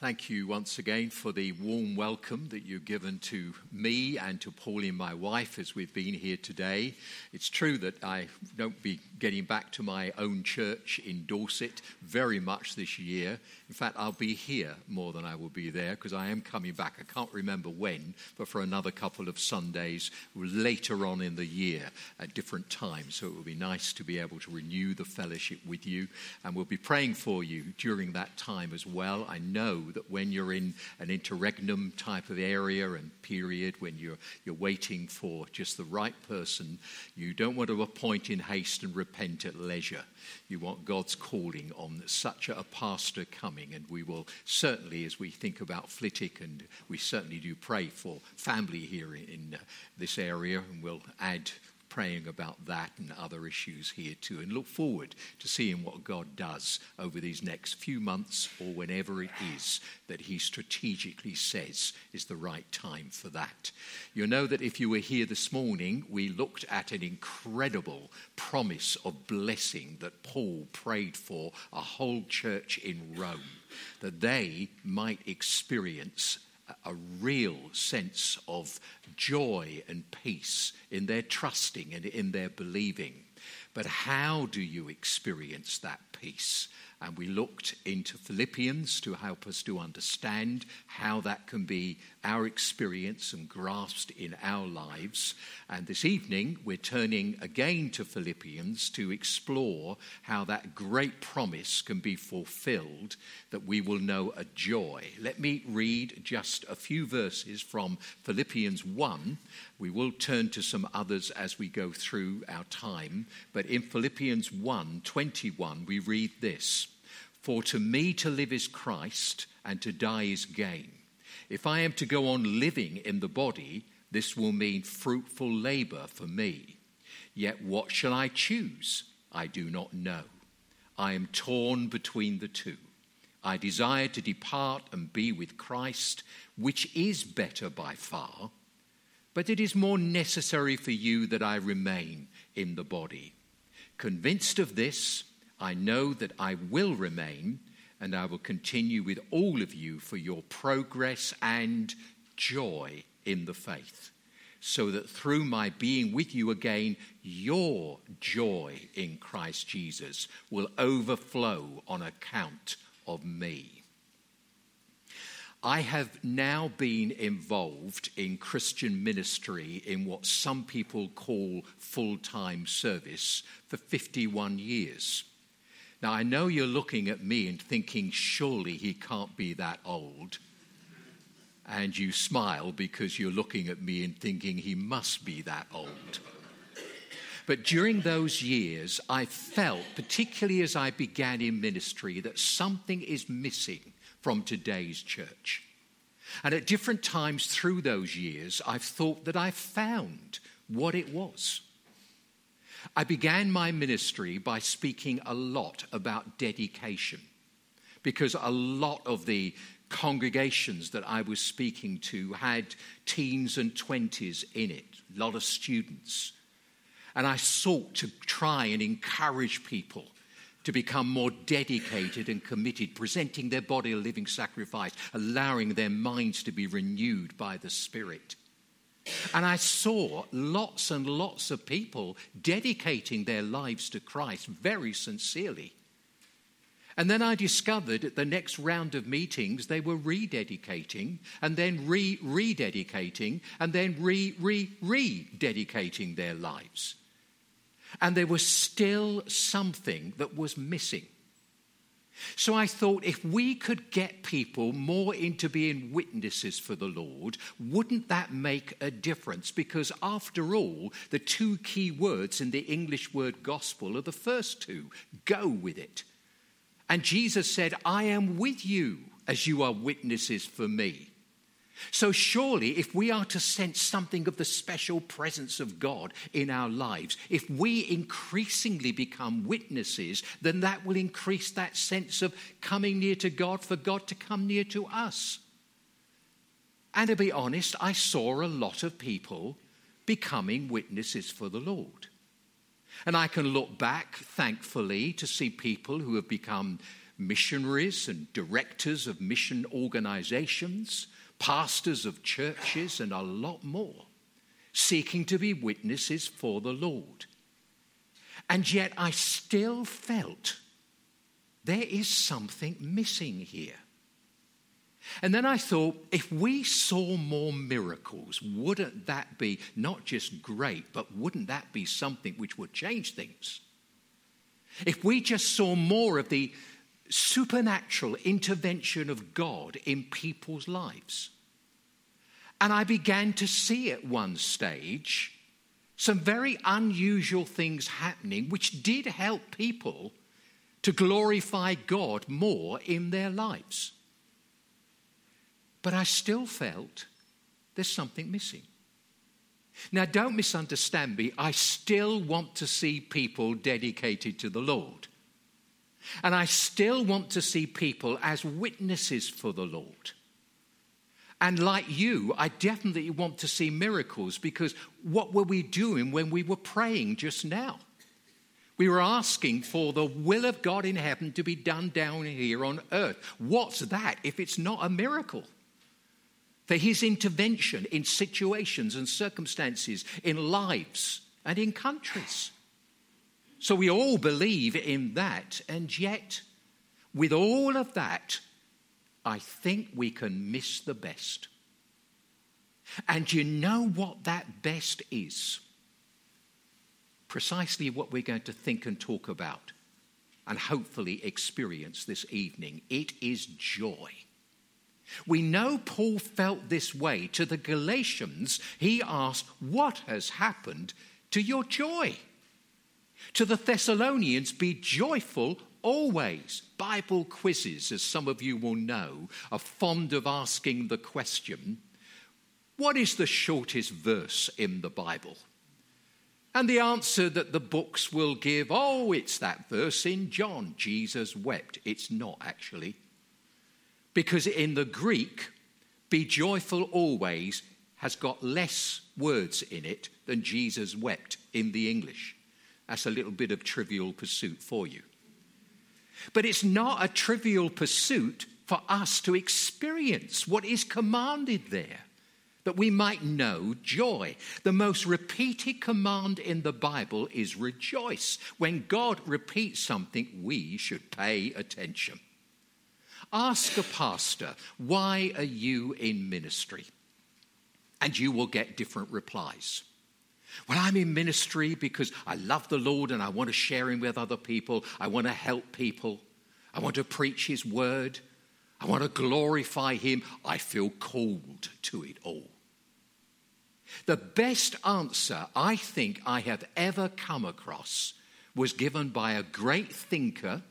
thank you once again for the warm welcome that you've given to me and to Pauline, my wife, as we've been here today. It's true that I don't be getting back to my own church in Dorset very much this year. In fact, I'll be here more than I will be there because I am coming back. I can't remember when, but for another couple of Sundays later on in the year at different times. So it will be nice to be able to renew the fellowship with you, and we'll be praying for you during that time as well. I know that when you're in an interregnum type of area and period, when you're, you're waiting for just the right person, you don't want to appoint in haste and repent at leisure. You want God's calling on such a pastor coming, and we will certainly, as we think about Flitwick, and we certainly do pray for family here in, uh, this area, and we'll add praying about that and other issues here too, and look forward to seeing what God does over these next few months or whenever it is that He strategically says is the right time for that. You'll know that if you were here this morning, we looked at an incredible promise of blessing that Paul prayed for a whole church in Rome, that they might experience a real sense of joy and peace in their trusting and in their believing. But how do you experience that peace? And we looked into Philippians to help us to understand how that can be our experience and grasped in our lives. And this evening, we're turning again to Philippians to explore how that great promise can be fulfilled, that we will know a joy. Let me read just a few verses from Philippians 1. We will turn to some others as we go through our time. But in Philippians 1 21, we read this For to me to live is Christ, and to die is gain. If I am to go on living in the body, this will mean fruitful labor for me. Yet what shall I choose? I do not know. I am torn between the two. I desire to depart and be with Christ, which is better by far, but it is more necessary for you that I remain in the body. Convinced of this, I know that I will remain and I will continue with all of you for your progress and joy in the faith, so that through my being with you again, your joy in Christ Jesus will overflow on account of me. I have now been involved in Christian ministry in what some people call full time service for 51 years. Now, I know you're looking at me and thinking, surely he can't be that old. And you smile because you're looking at me and thinking he must be that old. But during those years, I felt, particularly as I began in ministry, that something is missing from today's church. And at different times through those years, I've thought that I found what it was. I began my ministry by speaking a lot about dedication because a lot of the congregations that I was speaking to had teens and 20s in it, a lot of students. And I sought to try and encourage people to become more dedicated and committed, presenting their body a living sacrifice, allowing their minds to be renewed by the Spirit. And I saw lots and lots of people dedicating their lives to Christ very sincerely. And then I discovered at the next round of meetings, they were rededicating and then re rededicating and then re re rededicating their lives. And there was still something that was missing. So I thought if we could get people more into being witnesses for the Lord, wouldn't that make a difference? Because after all, the two key words in the English word gospel are the first two go with it. And Jesus said, I am with you as you are witnesses for me. So, surely, if we are to sense something of the special presence of God in our lives, if we increasingly become witnesses, then that will increase that sense of coming near to God for God to come near to us. And to be honest, I saw a lot of people becoming witnesses for the Lord. And I can look back, thankfully, to see people who have become missionaries and directors of mission organizations, pastors of churches, and a lot more seeking to be witnesses for the Lord. And yet I still felt there is something missing here. And then I thought, if we saw more miracles, wouldn't that be not just great, but wouldn't that be something which would change things? If we just saw more of the supernatural intervention of God in people's lives. And I began to see at one stage some very unusual things happening, which did help people to glorify God more in their lives. But I still felt there's something missing. Now, don't misunderstand me. I still want to see people dedicated to the Lord. And I still want to see people as witnesses for the Lord. And like you, I definitely want to see miracles because what were we doing when we were praying just now? We were asking for the will of God in heaven to be done down here on earth. What's that if it's not a miracle? For his intervention in situations and circumstances, in lives and in countries. So we all believe in that, and yet, with all of that, I think we can miss the best. And you know what that best is? precisely what we're going to think and talk about and hopefully experience this evening. It is joy. We know Paul felt this way. To the Galatians, he asked, What has happened to your joy? To the Thessalonians, be joyful always. Bible quizzes, as some of you will know, are fond of asking the question What is the shortest verse in the Bible? And the answer that the books will give oh, it's that verse in John Jesus wept. It's not actually. Because in the Greek, be joyful always has got less words in it than Jesus wept in the English. That's a little bit of trivial pursuit for you. But it's not a trivial pursuit for us to experience what is commanded there that we might know joy. The most repeated command in the Bible is rejoice. When God repeats something, we should pay attention. Ask a pastor, why are you in ministry? And you will get different replies. Well, I'm in ministry because I love the Lord and I want to share Him with other people. I want to help people. I want to preach His word. I want to glorify Him. I feel called to it all. The best answer I think I have ever come across was given by a great thinker,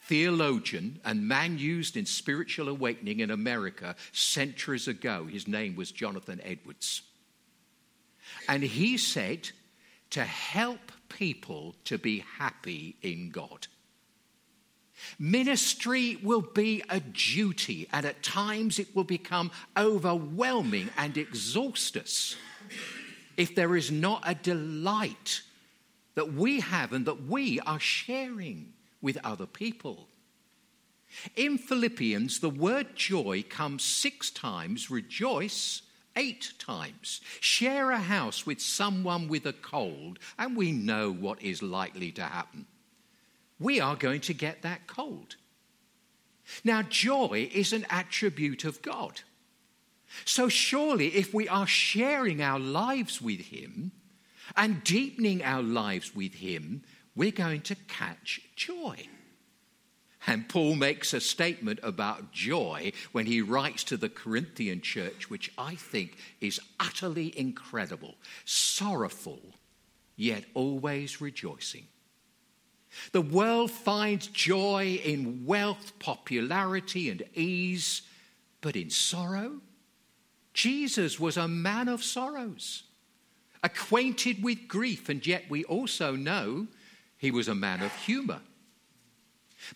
theologian, and man used in spiritual awakening in America centuries ago. His name was Jonathan Edwards. And he said, to help people to be happy in God. Ministry will be a duty, and at times it will become overwhelming and exhaust us if there is not a delight that we have and that we are sharing with other people. In Philippians, the word joy comes six times, rejoice eight times. Share a house with someone with a cold, and we know what is likely to happen. We are going to get that cold. Now, joy is an attribute of God. So, surely, if we are sharing our lives with Him and deepening our lives with Him, we're going to catch joy. And Paul makes a statement about joy when he writes to the Corinthian church, which I think is utterly incredible sorrowful, yet always rejoicing. The world finds joy in wealth, popularity, and ease, but in sorrow, Jesus was a man of sorrows, acquainted with grief, and yet we also know he was a man of humor.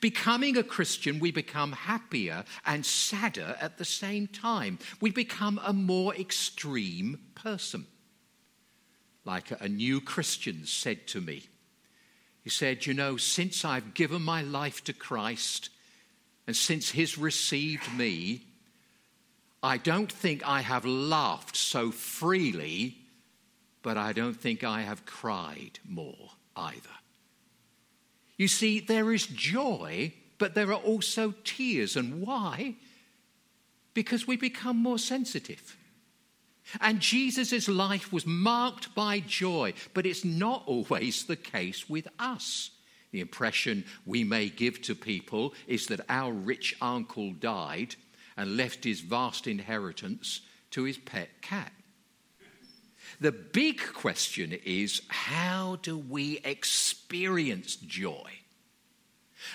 Becoming a Christian, we become happier and sadder at the same time. We become a more extreme person. Like a new Christian said to me, he said, You know, since I've given my life to Christ, And since he's received me, I don't think I have laughed so freely, but I don't think I have cried more either. You see, there is joy, but there are also tears. And why? Because we become more sensitive. And Jesus' life was marked by joy, but it's not always the case with us. The impression we may give to people is that our rich uncle died and left his vast inheritance to his pet cat. The big question is how do we experience joy?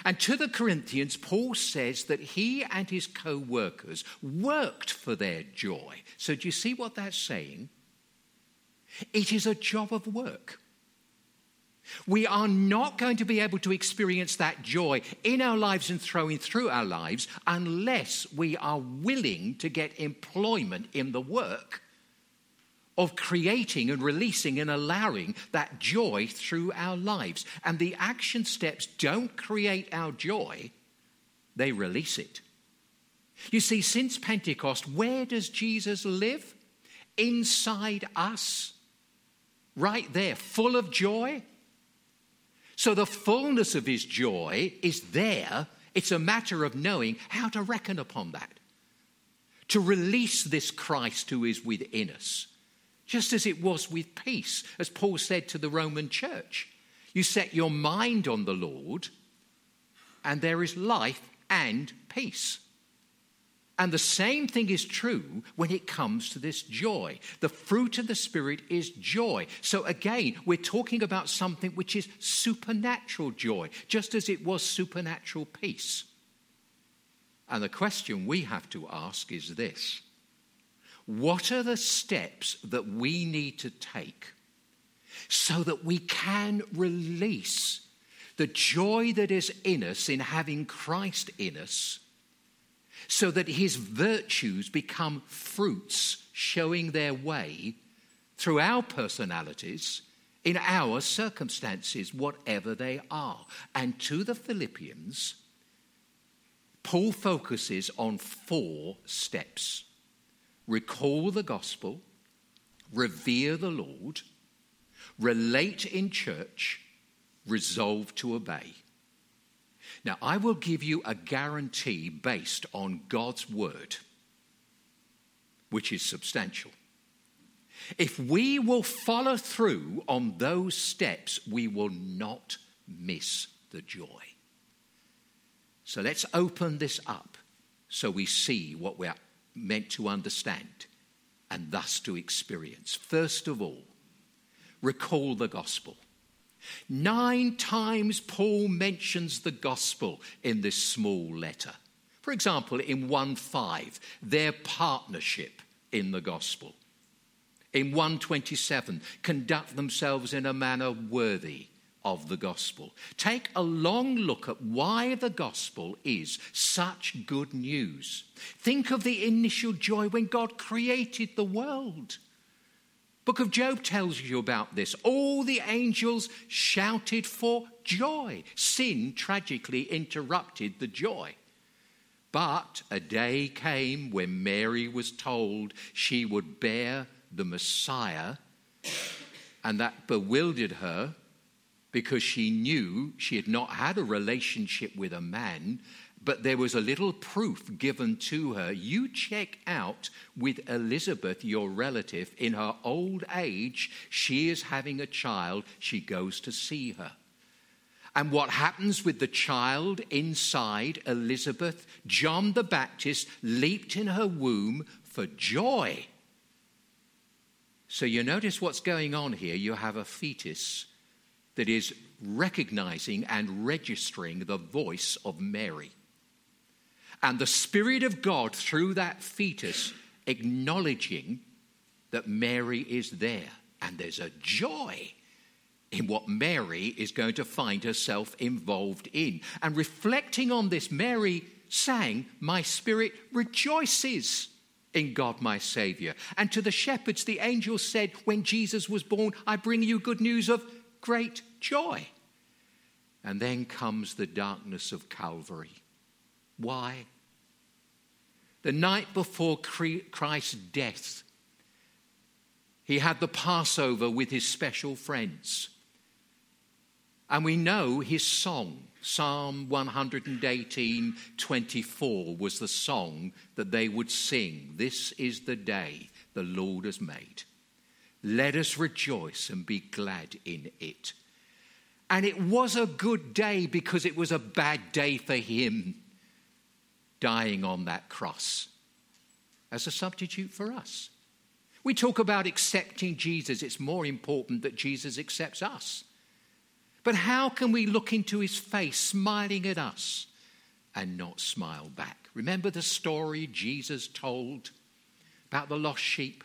And to the Corinthians, Paul says that he and his co workers worked for their joy. So, do you see what that's saying? It is a job of work. We are not going to be able to experience that joy in our lives and throwing through our lives unless we are willing to get employment in the work of creating and releasing and allowing that joy through our lives. And the action steps don't create our joy, they release it. You see, since Pentecost, where does Jesus live? Inside us, right there, full of joy so the fullness of his joy is there. It's a matter of knowing how to reckon upon that. To release this Christ who is within us, just as it was with peace, as Paul said to the Roman church. You set your mind on the Lord, and there is life and peace. And the same thing is true when it comes to this joy. The fruit of the Spirit is joy. So again, we're talking about something which is supernatural joy, just as it was supernatural peace. And the question we have to ask is this What are the steps that we need to take so that we can release the joy that is in us in having Christ in us? so that his virtues become fruits showing their way through our personalities in our circumstances, whatever they are. And to the Philippians, Paul focuses on four steps recall the gospel, revere the Lord, relate in church, resolve to obey. Now, I will give you a guarantee based on God's word, which is substantial. If we will follow through on those steps, we will not miss the joy. So let's open this up so we see what we're meant to understand and thus to experience. First of all, recall the gospel. Nine times Paul mentions the gospel in this small letter. For example, in 1 5, their partnership in the gospel. In 127, conduct themselves in a manner worthy of the gospel. Take a long look at why the gospel is such good news. Think of the initial joy when God created the world. Book of Job tells you about this. All the angels shouted for joy. Sin tragically interrupted the joy. But a day came when Mary was told she would bear the Messiah, and that bewildered her because she knew she had not had a relationship with a man but there was a little proof given to her. You check out with Elizabeth, your relative, in her old age. She is having a child. She goes to see her. And what happens with the child inside Elizabeth? John the Baptist leaped in her womb for joy. So you notice what's going on here. You have a fetus that is recognizing and registering the voice of Mary. And the Spirit of God, through that fetus, acknowledging that Mary is there. And there's a joy in what Mary is going to find herself involved in. And reflecting on this, Mary sang, My spirit rejoices in God my Savior. And to the shepherds, the angel said, When Jesus was born, I bring you good news of great joy. And then comes the darkness of Calvary Why? The night before Christ's death, he had the Passover with his special friends. And we know his song, Psalm 118 24, was the song that they would sing. This is the day the Lord has made. Let us rejoice and be glad in it. And it was a good day because it was a bad day for him dying on that cross as a substitute for us. We talk about accepting Jesus. It's more important that Jesus accepts us. But how can we look into his face smiling at us and not smile back? Remember the story Jesus told about the lost sheep?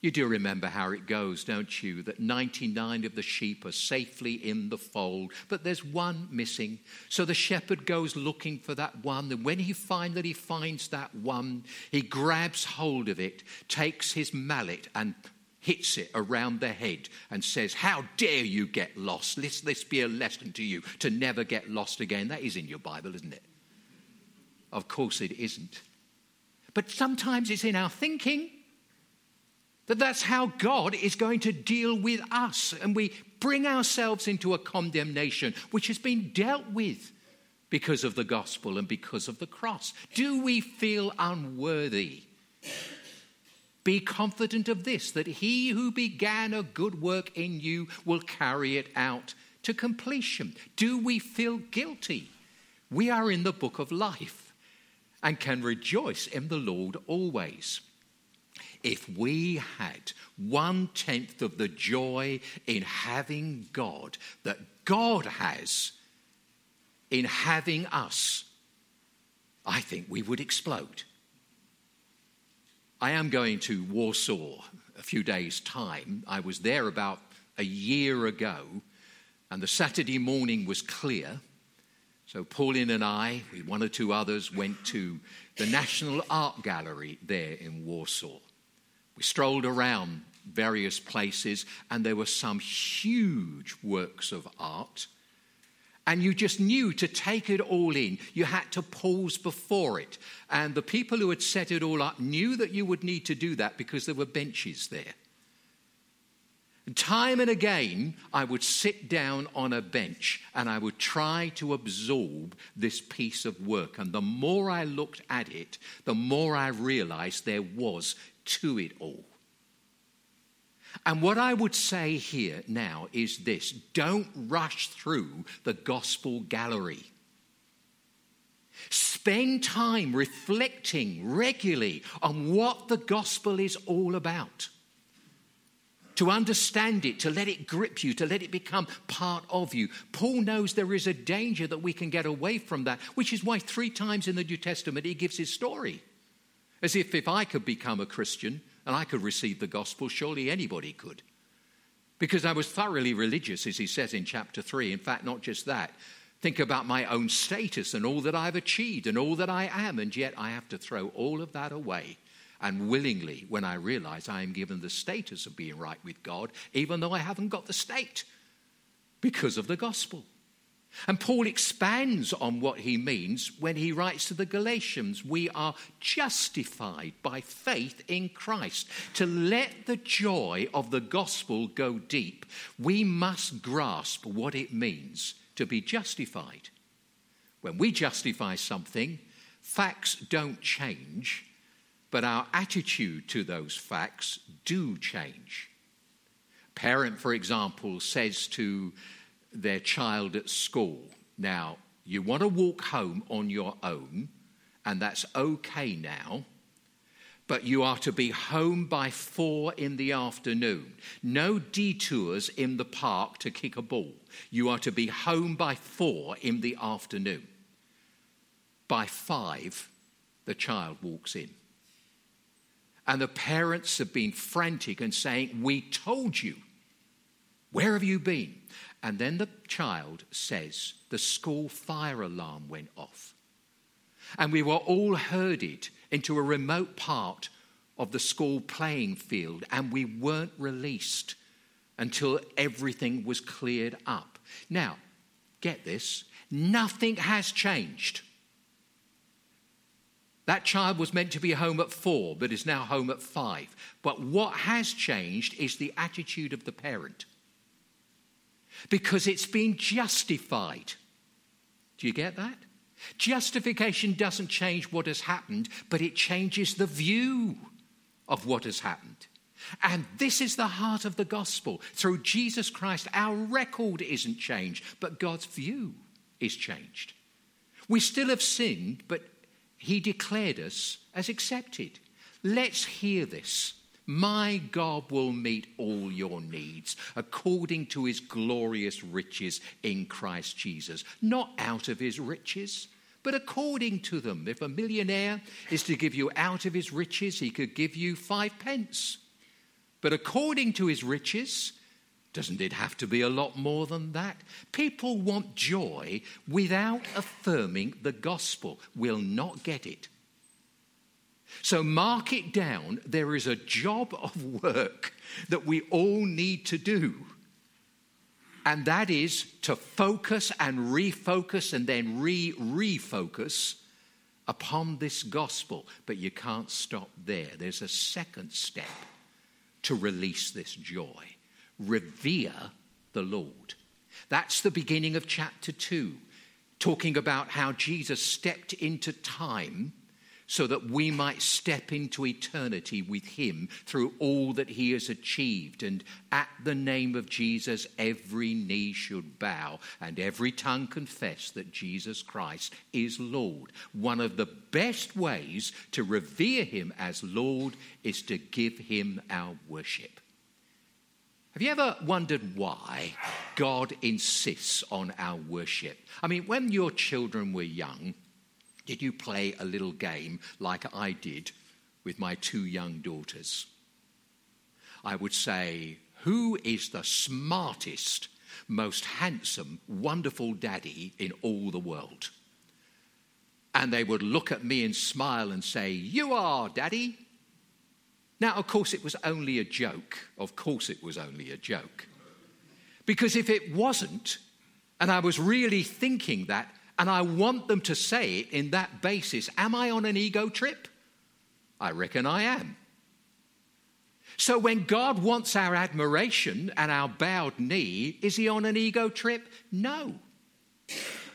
You do remember how it goes, don't you? That 99 of the sheep are safely in the fold, but there's one missing. So the shepherd goes looking for that one, and when he finds that he finds that one, he grabs hold of it, takes his mallet, and hits it around the head and says, How dare you get lost? Let this be a lesson to you to never get lost again. That is in your Bible, isn't it? Of course it isn't. But sometimes it's in our thinking. That that's how God is going to deal with us. And we bring ourselves into a condemnation which has been dealt with because of the gospel and because of the cross. Do we feel unworthy? Be confident of this that he who began a good work in you will carry it out to completion. Do we feel guilty? We are in the book of life and can rejoice in the Lord always if we had one tenth of the joy in having God that God has in having us, I think we would explode. I am going to Warsaw a few days' time. I was there about a year ago, and the Saturday morning was clear. So Pauline and I, with one or two others, went to the National Art Gallery there in Warsaw. We strolled around various places, and there were some huge works of art. And you just knew to take it all in, you had to pause before it. And the people who had set it all up knew that you would need to do that because there were benches there. Time and again, I would sit down on a bench and I would try to absorb this piece of work. And the more I looked at it, the more I realized there was to it all. And what I would say here now is this don't rush through the gospel gallery. Spend time reflecting regularly on what the gospel is all about. To understand it, to let it grip you, to let it become part of you. Paul knows there is a danger that we can get away from that, which is why three times in the New Testament he gives his story. As if if I could become a Christian and I could receive the gospel, surely anybody could. Because I was thoroughly religious, as he says in chapter 3. In fact, not just that. Think about my own status and all that I've achieved and all that I am, and yet I have to throw all of that away. And willingly, when I realize I am given the status of being right with God, even though I haven't got the state, because of the gospel. And Paul expands on what he means when he writes to the Galatians we are justified by faith in Christ. To let the joy of the gospel go deep, we must grasp what it means to be justified. When we justify something, facts don't change, but our attitude to those facts do change. parent, for example, says to their child at school. Now, you want to walk home on your own, and that's okay now, but you are to be home by four in the afternoon. No detours in the park to kick a ball. You are to be home by four in the afternoon. By five, the child walks in. And the parents have been frantic and saying, We told you. Where have you been? And then the child says, The school fire alarm went off. And we were all herded into a remote part of the school playing field, and we weren't released until everything was cleared up. Now, get this nothing has changed. That child was meant to be home at four, but is now home at five. But what has changed is the attitude of the parent. Because it's been justified. Do you get that? Justification doesn't change what has happened, but it changes the view of what has happened. And this is the heart of the gospel. Through Jesus Christ, our record isn't changed, but God's view is changed. We still have sinned, but He declared us as accepted. Let's hear this. My God will meet all your needs according to his glorious riches in Christ Jesus, not out of his riches, but according to them. If a millionaire is to give you out of his riches, he could give you five pence. But according to his riches, doesn't it have to be a lot more than that? People want joy without affirming the gospel, will not get it. So mark it down. There is a job of work that we all need to do. And that is to focus and refocus and then re refocus upon this gospel. But you can't stop there. There's a second step to release this joy revere the Lord. That's the beginning of chapter 2, talking about how Jesus stepped into time so that we might step into eternity with him through all that he has achieved. And at the name of Jesus, every knee should bow and every tongue confess that Jesus Christ is Lord. One of the best ways to revere him as Lord is to give him our worship. Have you ever wondered why God insists on our worship? I mean, when your children were young, did you play a little game like I did with my two young daughters? I would say, Who is the smartest, most handsome, wonderful daddy in all the world? And they would look at me and smile and say, You are, daddy. Now, of course, it was only a joke. Of course, it was only a joke. Because if it wasn't, and I was really thinking that, and I want them to say it in that basis. Am I on an ego trip? I reckon I am. So when God wants our admiration and our bowed knee, is he on an ego trip? No.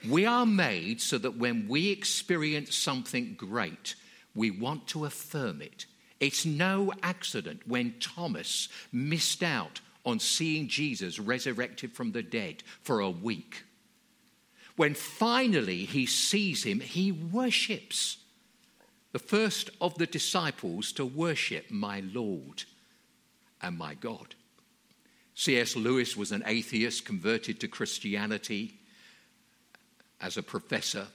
We are made so that when we experience something great, we want to affirm it. It's no accident when Thomas missed out on seeing Jesus resurrected from the dead for a week. When finally he sees him, he worships. The first of the disciples to worship my Lord and my God. C.S. Lewis was an atheist converted to Christianity as a professor.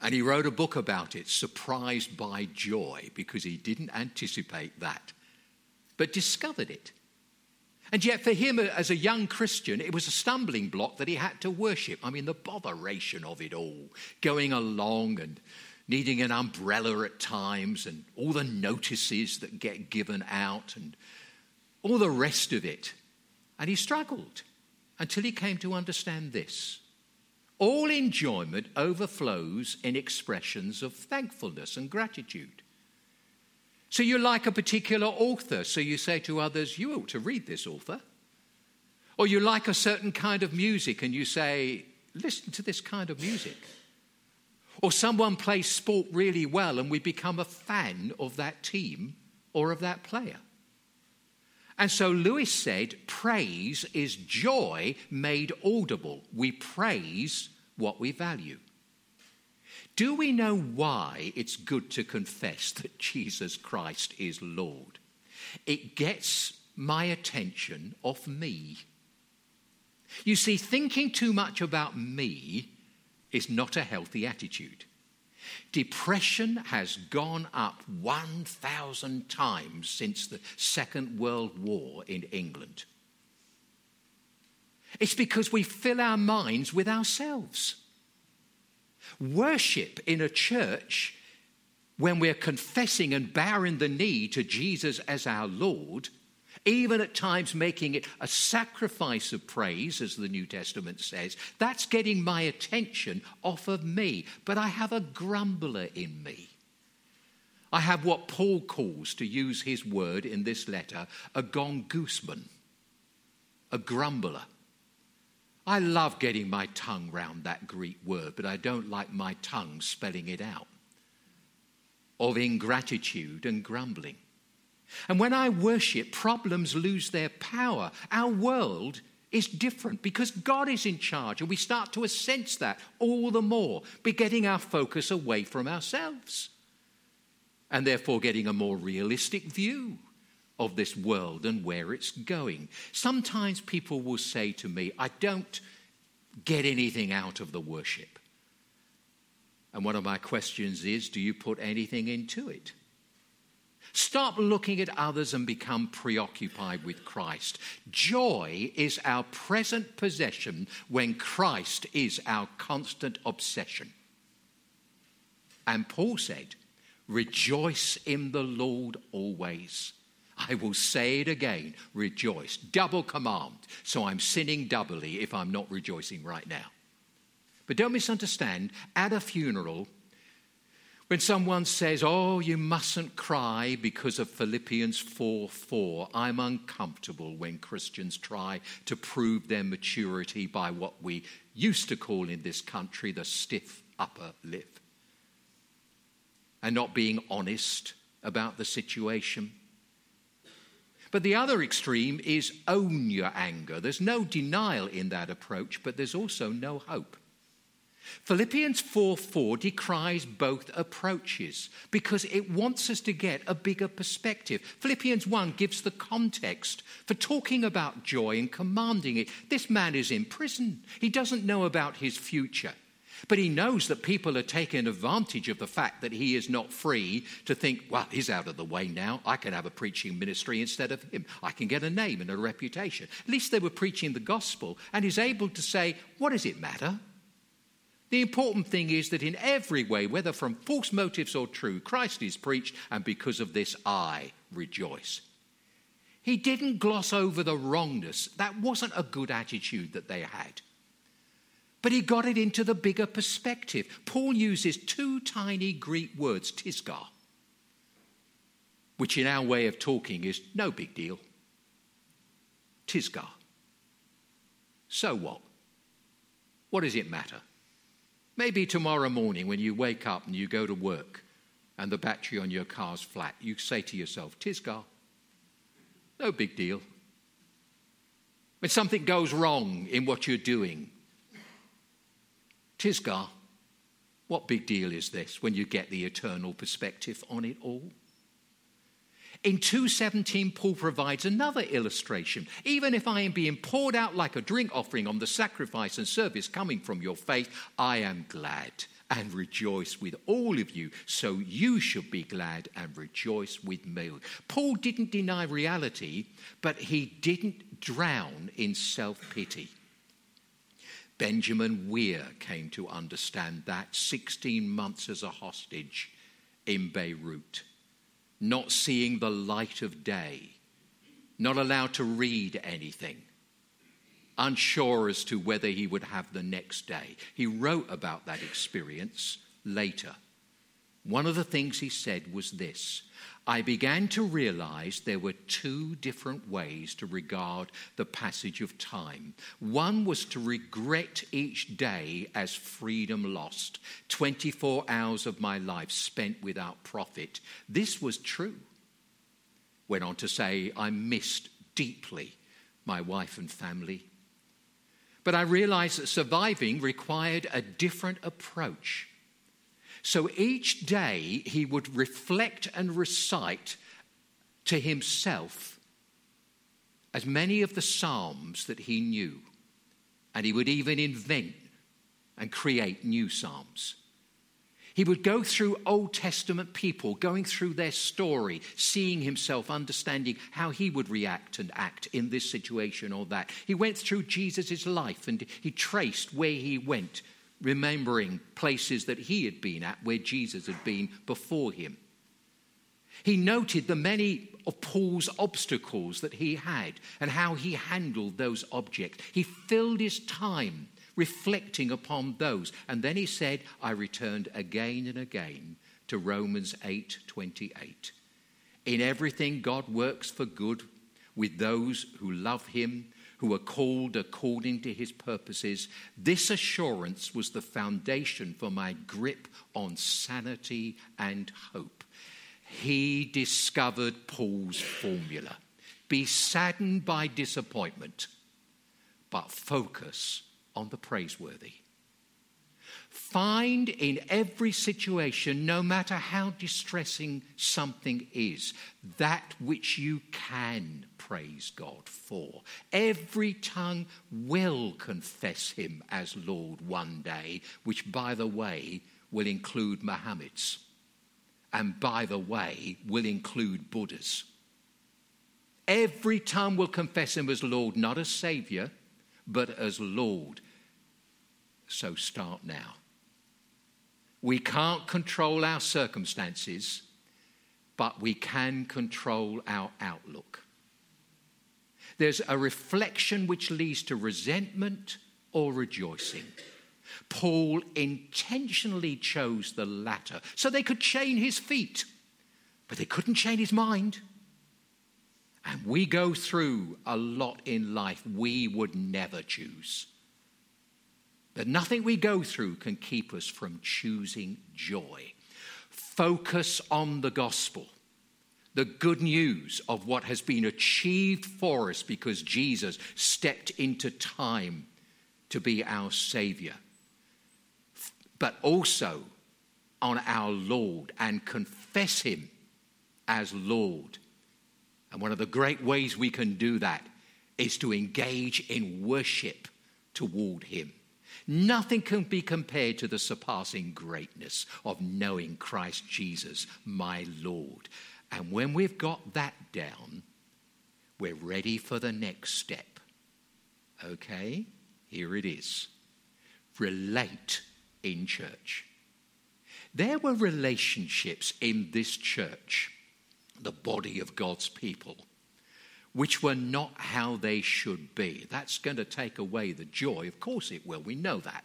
And he wrote a book about it, Surprised by Joy, because he didn't anticipate that, but discovered it. And yet, for him uh, as a young Christian, it was a stumbling block that he had to worship. I mean, the botheration of it all, going along and needing an umbrella at times, and all the notices that get given out, and all the rest of it. And he struggled until he came to understand this. All enjoyment overflows in expressions of thankfulness and gratitude. So you like a particular author, so you say to others, You ought to read this author. Or you like a certain kind of music and you say, Listen to this kind of music. Or someone plays sport really well and we become a fan of that team or of that player. And so Lewis said, Praise is joy made audible. We praise what we value. Do we know why it's good to confess that Jesus Christ is Lord? It gets my attention off me. You see, thinking too much about me is not a healthy attitude. Depression has gone up 1,000 times since the Second World War in England. It's because we fill our minds with ourselves. Worship in a church when we're confessing and bowing the knee to Jesus as our Lord even at times making it a sacrifice of praise, as the New Testament says, that's getting my attention off of me. But I have a grumbler in me. I have what Paul calls, to use his word in this letter, a gongoosman, a grumbler. I love getting my tongue round that Greek word, but I don't like my tongue spelling it out. Of ingratitude and grumbling. And when I worship, problems lose their power. Our world is different because God is in charge, and we start to sense that all the more, be getting our focus away from ourselves, and therefore getting a more realistic view of this world and where it's going. Sometimes people will say to me, I don't get anything out of the worship. And one of my questions is, do you put anything into it? Stop looking at others and become preoccupied with Christ. Joy is our present possession when Christ is our constant obsession. And Paul said, Rejoice in the Lord always. I will say it again rejoice. Double command. So I'm sinning doubly if I'm not rejoicing right now. But don't misunderstand, at a funeral, when someone says, Oh, you mustn't cry because of Philippians 4 4, I'm uncomfortable when Christians try to prove their maturity by what we used to call in this country the stiff upper lip and not being honest about the situation. But the other extreme is own your anger. There's no denial in that approach, but there's also no hope. Philippians 4 4 decries both approaches because it wants us to get a bigger perspective. Philippians 1 gives the context for talking about joy and commanding it. This man is in prison, he doesn't know about his future. But he knows that people are taking advantage of the fact that he is not free to think, well, he's out of the way now. I can have a preaching ministry instead of him. I can get a name and a reputation. At least they were preaching the gospel, and he's able to say, what does it matter? The important thing is that in every way, whether from false motives or true, Christ is preached, and because of this, I rejoice. He didn't gloss over the wrongness. That wasn't a good attitude that they had. But he got it into the bigger perspective. Paul uses two tiny Greek words, tisgar, which in our way of talking is no big deal. Tisgar. So what? What does it matter? Maybe tomorrow morning when you wake up and you go to work and the battery on your car's flat, you say to yourself, Tisgar, no big deal. When something goes wrong in what you're doing, Tisgar, what big deal is this when you get the eternal perspective on it all? In 217, Paul provides another illustration. Even if I am being poured out like a drink offering on the sacrifice and service coming from your faith, I am glad and rejoice with all of you. So you should be glad and rejoice with me. Paul didn't deny reality, but he didn't drown in self pity. Benjamin Weir came to understand that 16 months as a hostage in Beirut, not seeing the light of day, not allowed to read anything, unsure as to whether he would have the next day. He wrote about that experience later. One of the things he said was this I began to realize there were two different ways to regard the passage of time. One was to regret each day as freedom lost, 24 hours of my life spent without profit. This was true. Went on to say, I missed deeply my wife and family. But I realized that surviving required a different approach. So each day he would reflect and recite to himself as many of the Psalms that he knew. And he would even invent and create new Psalms. He would go through Old Testament people, going through their story, seeing himself, understanding how he would react and act in this situation or that. He went through Jesus' life and he traced where he went remembering places that he had been at where Jesus had been before him. He noted the many of Paul's obstacles that he had and how he handled those objects. He filled his time reflecting upon those. And then he said, I returned again and again to Romans 8:28. In everything God works for good with those who love him, who are called according to his purposes. This assurance was the foundation for my grip on sanity and hope. He discovered Paul's formula be saddened by disappointment, but focus on the praiseworthy. Find in every situation, no matter how distressing something is, that which you can praise God for. Every tongue will confess him as Lord one day, which, by the way, will include Muhammad's. And by the way, will include Buddha's. Every tongue will confess him as Lord, not as Savior, but as Lord. So start now. We can't control our circumstances, but we can control our outlook. There's a reflection which leads to resentment or rejoicing. Paul intentionally chose the latter so they could chain his feet, but they couldn't chain his mind. And we go through a lot in life we would never choose. That nothing we go through can keep us from choosing joy. Focus on the gospel, the good news of what has been achieved for us because Jesus stepped into time to be our Savior. But also on our Lord and confess Him as Lord. And one of the great ways we can do that is to engage in worship toward Him. Nothing can be compared to the surpassing greatness of knowing Christ Jesus, my Lord. And when we've got that down, we're ready for the next step. Okay, here it is relate in church. There were relationships in this church, the body of God's people, which were not how they should be. That's going to take away the joy. Of course it will. We know that.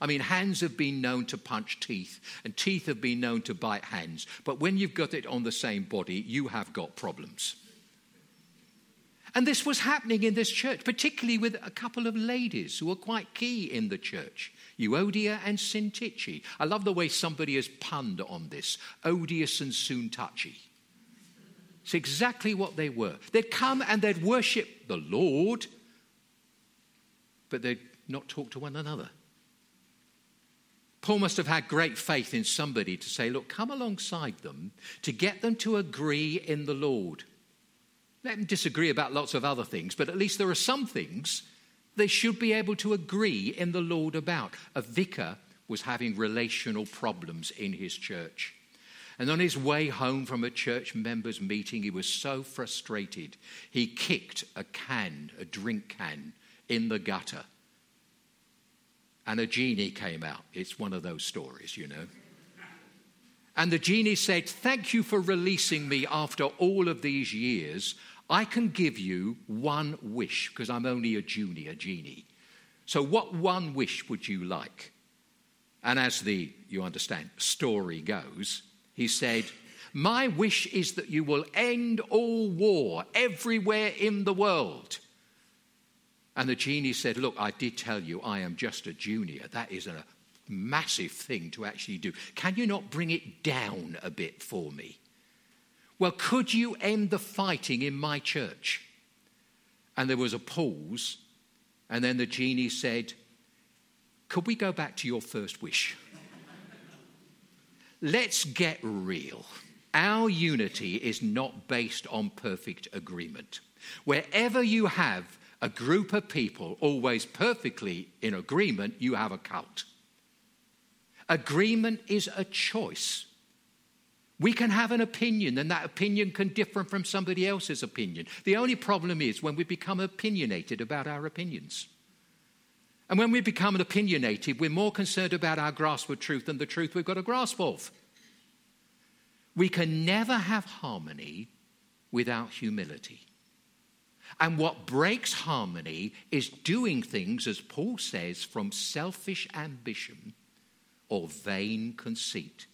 I mean, hands have been known to punch teeth, and teeth have been known to bite hands. But when you've got it on the same body, you have got problems. And this was happening in this church, particularly with a couple of ladies who were quite key in the church Euodia and Syntyche. I love the way somebody has punned on this odious and Soon-touchy. It's exactly what they were. They'd come and they'd worship the Lord, but they'd not talk to one another. Paul must have had great faith in somebody to say, Look, come alongside them to get them to agree in the Lord. Let them disagree about lots of other things, but at least there are some things they should be able to agree in the Lord about. A vicar was having relational problems in his church. And on his way home from a church members' meeting, he was so frustrated, he kicked a can, a drink can, in the gutter. And a genie came out. It's one of those stories, you know. And the genie said, Thank you for releasing me after all of these years. I can give you one wish because I'm only a junior genie. So, what one wish would you like? And as the, you understand, story goes, he said, My wish is that you will end all war everywhere in the world. And the genie said, Look, I did tell you I am just a junior. That is a massive thing to actually do. Can you not bring it down a bit for me? Well, could you end the fighting in my church? And there was a pause, and then the genie said, Could we go back to your first wish? Let's get real. Our unity is not based on perfect agreement. Wherever you have a group of people always perfectly in agreement, you have a cult. Agreement is a choice. We can have an opinion, and that opinion can differ from somebody else's opinion. The only problem is when we become opinionated about our opinions. And when we become opinionated, we're more concerned about our grasp of truth than the truth we've got a grasp of. We can never have harmony without humility. And what breaks harmony is doing things, as Paul says, from selfish ambition or vain conceit.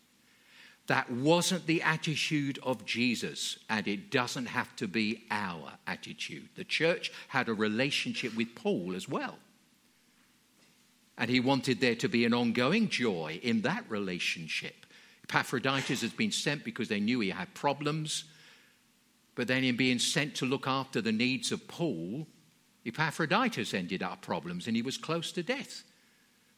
That wasn't the attitude of Jesus, and it doesn't have to be our attitude. The church had a relationship with Paul as well. And he wanted there to be an ongoing joy in that relationship. Epaphroditus has been sent because they knew he had problems. But then, in being sent to look after the needs of Paul, Epaphroditus ended up problems and he was close to death.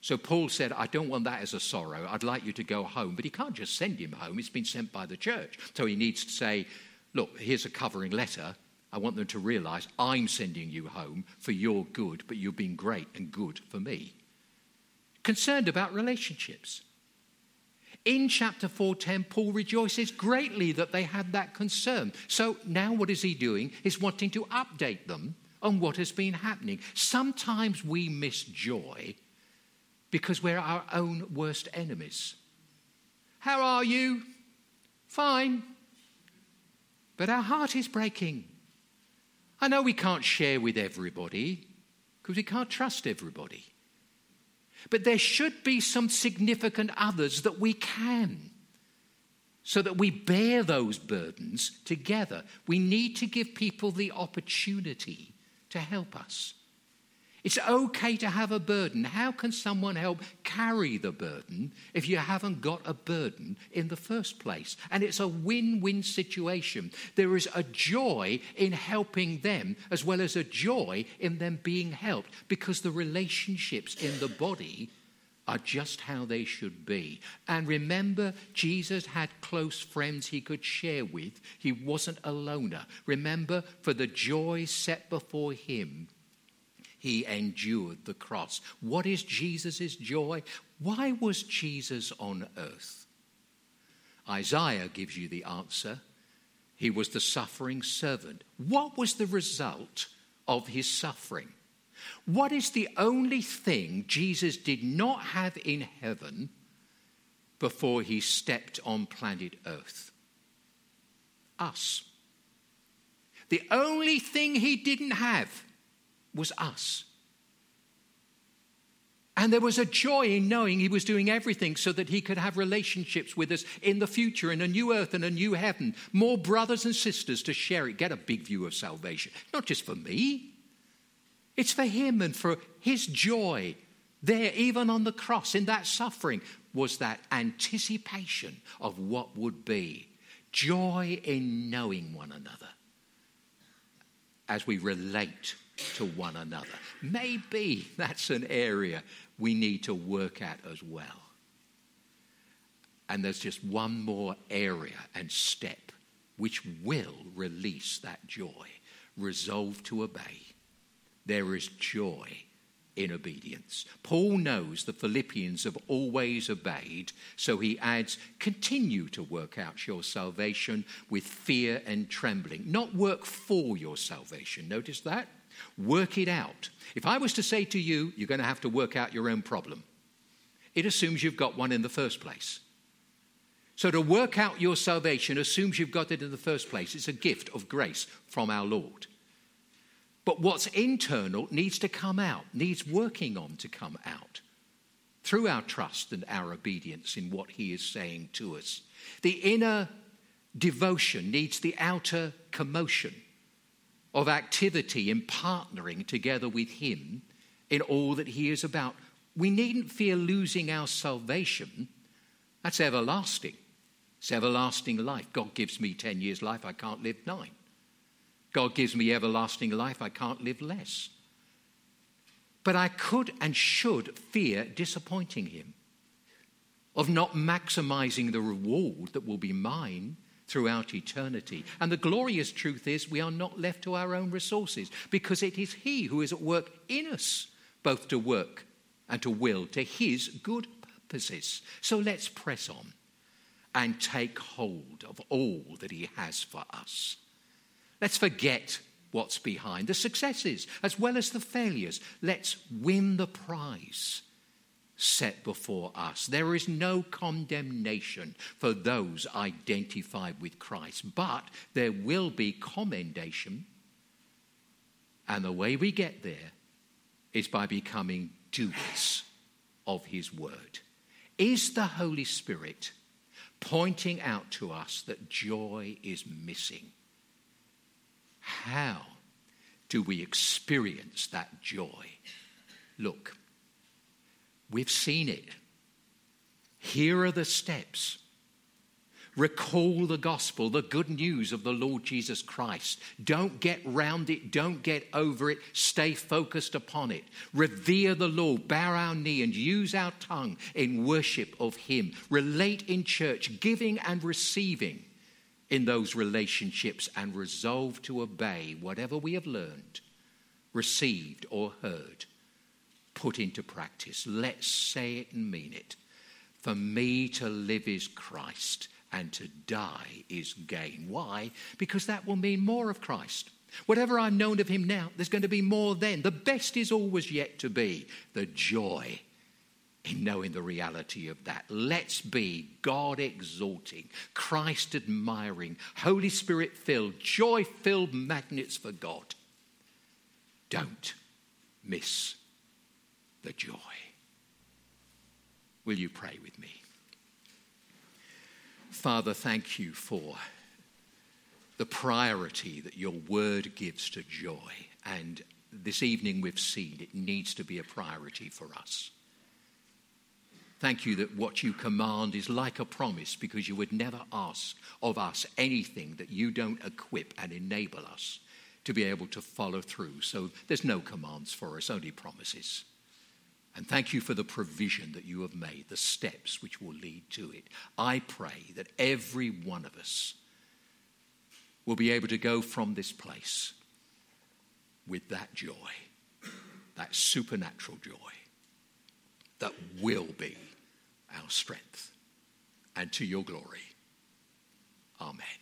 So Paul said, I don't want that as a sorrow. I'd like you to go home. But he can't just send him home. He's been sent by the church. So he needs to say, Look, here's a covering letter. I want them to realize I'm sending you home for your good, but you've been great and good for me concerned about relationships. In chapter 4:10 Paul rejoices greatly that they had that concern. So now what is he doing? He's wanting to update them on what has been happening. Sometimes we miss joy because we're our own worst enemies. How are you? Fine. But our heart is breaking. I know we can't share with everybody because we can't trust everybody. But there should be some significant others that we can so that we bear those burdens together. We need to give people the opportunity to help us. It's okay to have a burden. How can someone help carry the burden if you haven't got a burden in the first place? And it's a win win situation. There is a joy in helping them as well as a joy in them being helped because the relationships in the body are just how they should be. And remember, Jesus had close friends he could share with. He wasn't a loner. Remember, for the joy set before him, he endured the cross. What is Jesus' joy? Why was Jesus on earth? Isaiah gives you the answer. He was the suffering servant. What was the result of his suffering? What is the only thing Jesus did not have in heaven before he stepped on planet Earth? Us. The only thing he didn't have was us. And there was a joy in knowing he was doing everything so that he could have relationships with us in the future, in a new earth and a new heaven. More brothers and sisters to share it, get a big view of salvation. Not just for me, it's for him and for his joy. There, even on the cross, in that suffering, was that anticipation of what would be. Joy in knowing one another as we relate to one another. Maybe that's an area we need to work at as well. And there's just one more area and step which will release that joy. Resolve to obey. There is joy in obedience. Paul knows the Philippians have always obeyed, so he adds, continue to work out your salvation with fear and trembling. Not work for your salvation. Notice that? Work it out. If I was to say to you, you're going to have to work out your own problem, it assumes you've got one in the first place. So to work out your salvation assumes you've got it in the first place. It's a gift of grace from our Lord. But what's internal needs to come out, needs working on to come out through our trust and our obedience in what He is saying to us. The inner devotion needs the outer commotion of activity in partnering together with Him in all that He is about. We needn't fear losing our salvation. That's everlasting. It's everlasting life. God gives me 10 years' life, I can't live nine. God gives me everlasting life, I can't live less. But I could and should fear disappointing Him, of not maximizing the reward that will be mine throughout eternity. And the glorious truth is, we are not left to our own resources because it is He who is at work in us, both to work and to will to His good purposes. So let's press on and take hold of all that He has for us. Let's forget what's behind the successes as well as the failures. Let's win the prize set before us. There is no condemnation for those identified with Christ, but there will be commendation. And the way we get there is by becoming doers of His word. Is the Holy Spirit pointing out to us that joy is missing? How do we experience that joy? Look, We've seen it. Here are the steps. Recall the gospel, the good news of the Lord Jesus Christ. Don't get round it, don't get over it, stay focused upon it. Revere the Lord, bow our knee, and use our tongue in worship of Him. Relate in church, giving and receiving in those relationships, and resolve to obey whatever we have learned, received, or heard put into practice. Let's say it and mean it. For me to live is Christ, and to die is gain. Why? Because that will mean more of Christ. Whatever I've known of him now, there's going to be more then. The best is always yet to be. The joy in knowing the reality of that. Let's be God exalting, Christ admiring, Holy Spirit filled, joy filled magnets for God. Don't miss the joy. Will you pray with me? Father, thank you for the priority that your word gives to joy. And this evening we've seen it needs to be a priority for us. Thank you that what you command is like a promise because you would never ask of us anything that you don't equip and enable us to be able to follow through. So there's no commands for us, only promises. And thank you for the provision that you have made, the steps which will lead to it. I pray that every one of us will be able to go from this place with that joy, that supernatural joy that will be our strength and to your glory. Amen.